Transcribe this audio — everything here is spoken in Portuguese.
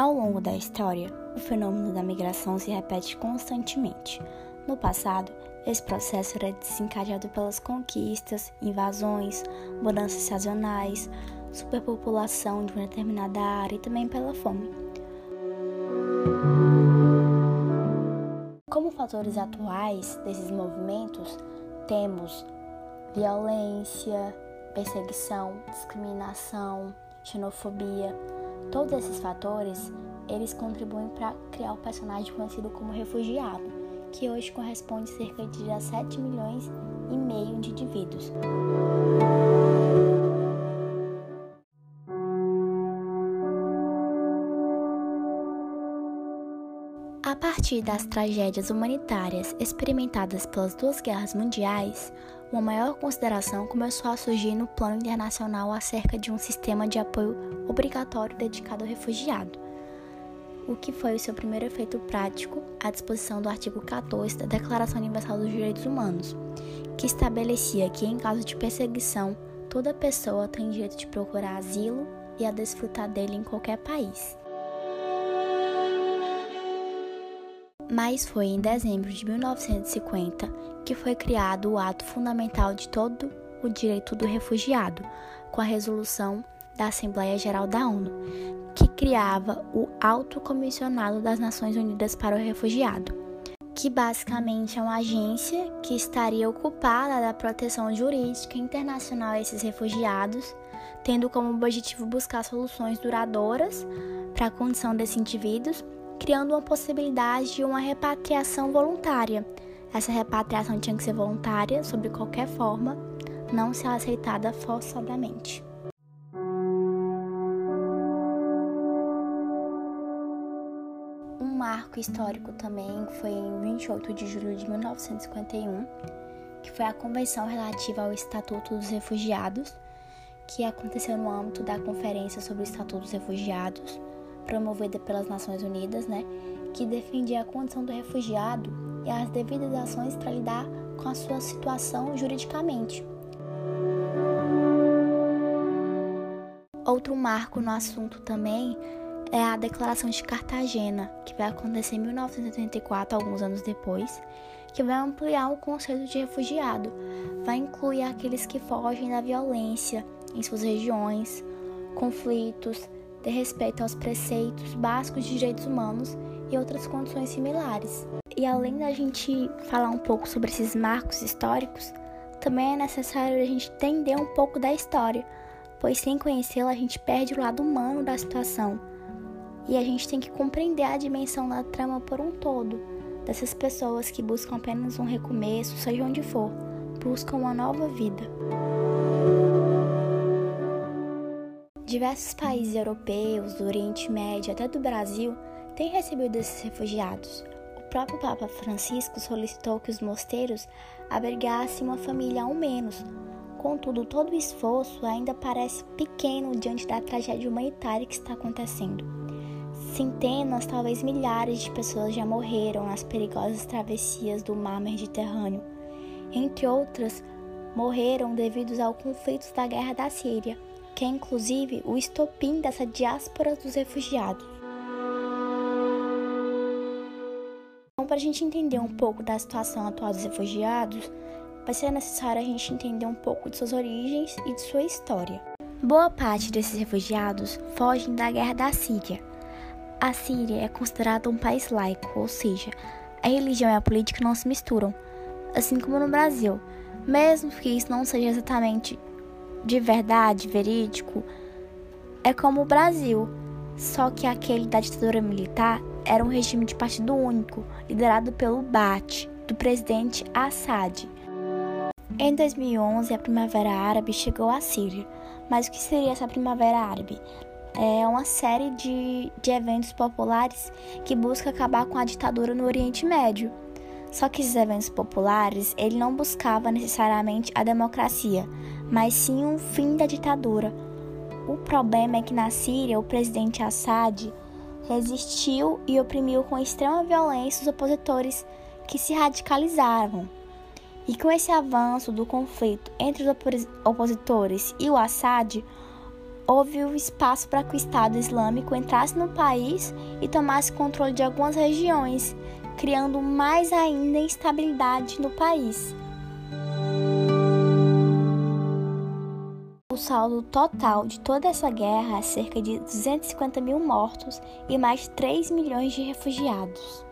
Ao longo da história, o fenômeno da migração se repete constantemente. No passado, esse processo era desencadeado pelas conquistas, invasões, mudanças sazonais, superpopulação de uma determinada área e também pela fome. Como fatores atuais desses movimentos, temos violência, perseguição, discriminação, xenofobia. Todos esses fatores, eles contribuem para criar o personagem conhecido como refugiado, que hoje corresponde a cerca de 17 milhões e meio de indivíduos. A partir das tragédias humanitárias experimentadas pelas duas guerras mundiais, uma maior consideração começou a surgir no plano internacional acerca de um sistema de apoio obrigatório dedicado ao refugiado, o que foi o seu primeiro efeito prático à disposição do artigo 14 da Declaração Universal dos Direitos Humanos, que estabelecia que, em caso de perseguição, toda pessoa tem direito de procurar asilo e a desfrutar dele em qualquer país. Mas foi em dezembro de 1950 que foi criado o ato fundamental de todo o direito do refugiado, com a resolução da Assembleia Geral da ONU, que criava o Alto Comissionado das Nações Unidas para o Refugiado, que basicamente é uma agência que estaria ocupada da proteção jurídica internacional a esses refugiados, tendo como objetivo buscar soluções duradouras para a condição desses indivíduos criando uma possibilidade de uma repatriação voluntária. Essa repatriação tinha que ser voluntária, sob qualquer forma, não ser aceitada forçadamente. Um marco histórico também foi em 28 de julho de 1951, que foi a Convenção relativa ao Estatuto dos Refugiados, que aconteceu no âmbito da Conferência sobre o Estatuto dos Refugiados, promovida pelas Nações Unidas, né, que defendia a condição do refugiado e as devidas ações para lidar com a sua situação juridicamente. Outro marco no assunto também é a Declaração de Cartagena, que vai acontecer em 1984, alguns anos depois, que vai ampliar o conceito de refugiado, vai incluir aqueles que fogem da violência em suas regiões, conflitos, ter respeito aos preceitos básicos de direitos humanos e outras condições similares. E além da gente falar um pouco sobre esses marcos históricos, também é necessário a gente entender um pouco da história, pois sem conhecê-la a gente perde o lado humano da situação. E a gente tem que compreender a dimensão da trama por um todo, dessas pessoas que buscam apenas um recomeço, seja onde for, buscam uma nova vida. Diversos países europeus, do Oriente Médio até do Brasil têm recebido esses refugiados. O próprio Papa Francisco solicitou que os mosteiros abrigassem uma família ao menos. Contudo, todo o esforço ainda parece pequeno diante da tragédia humanitária que está acontecendo. Centenas, talvez milhares de pessoas já morreram nas perigosas travessias do mar Mediterrâneo. Entre outras, morreram devido ao conflitos da guerra da Síria que é inclusive o estopim dessa diáspora dos refugiados. Gente entender um pouco da situação atual dos refugiados, vai ser necessário a gente entender um pouco de suas origens e de sua história. Boa parte desses refugiados fogem da guerra da Síria. A Síria é considerada um país laico, ou seja, a religião e a política não se misturam, assim como no Brasil, mesmo que isso não seja exatamente de verdade, verídico, é como o Brasil, só que aquele da ditadura militar era um regime de partido único, liderado pelo Baath, do presidente Assad. Em 2011, a Primavera Árabe chegou à Síria. Mas o que seria essa Primavera Árabe? É uma série de, de eventos populares que busca acabar com a ditadura no Oriente Médio. Só que esses eventos populares, ele não buscava necessariamente a democracia, mas sim um fim da ditadura. O problema é que na Síria o presidente Assad resistiu e oprimiu com extrema violência os opositores que se radicalizavam. E com esse avanço do conflito entre os opositores e o Assad, houve o espaço para que o Estado Islâmico entrasse no país e tomasse controle de algumas regiões, criando mais ainda instabilidade no país. Saldo total de toda essa guerra é cerca de 250 mil mortos e mais de 3 milhões de refugiados.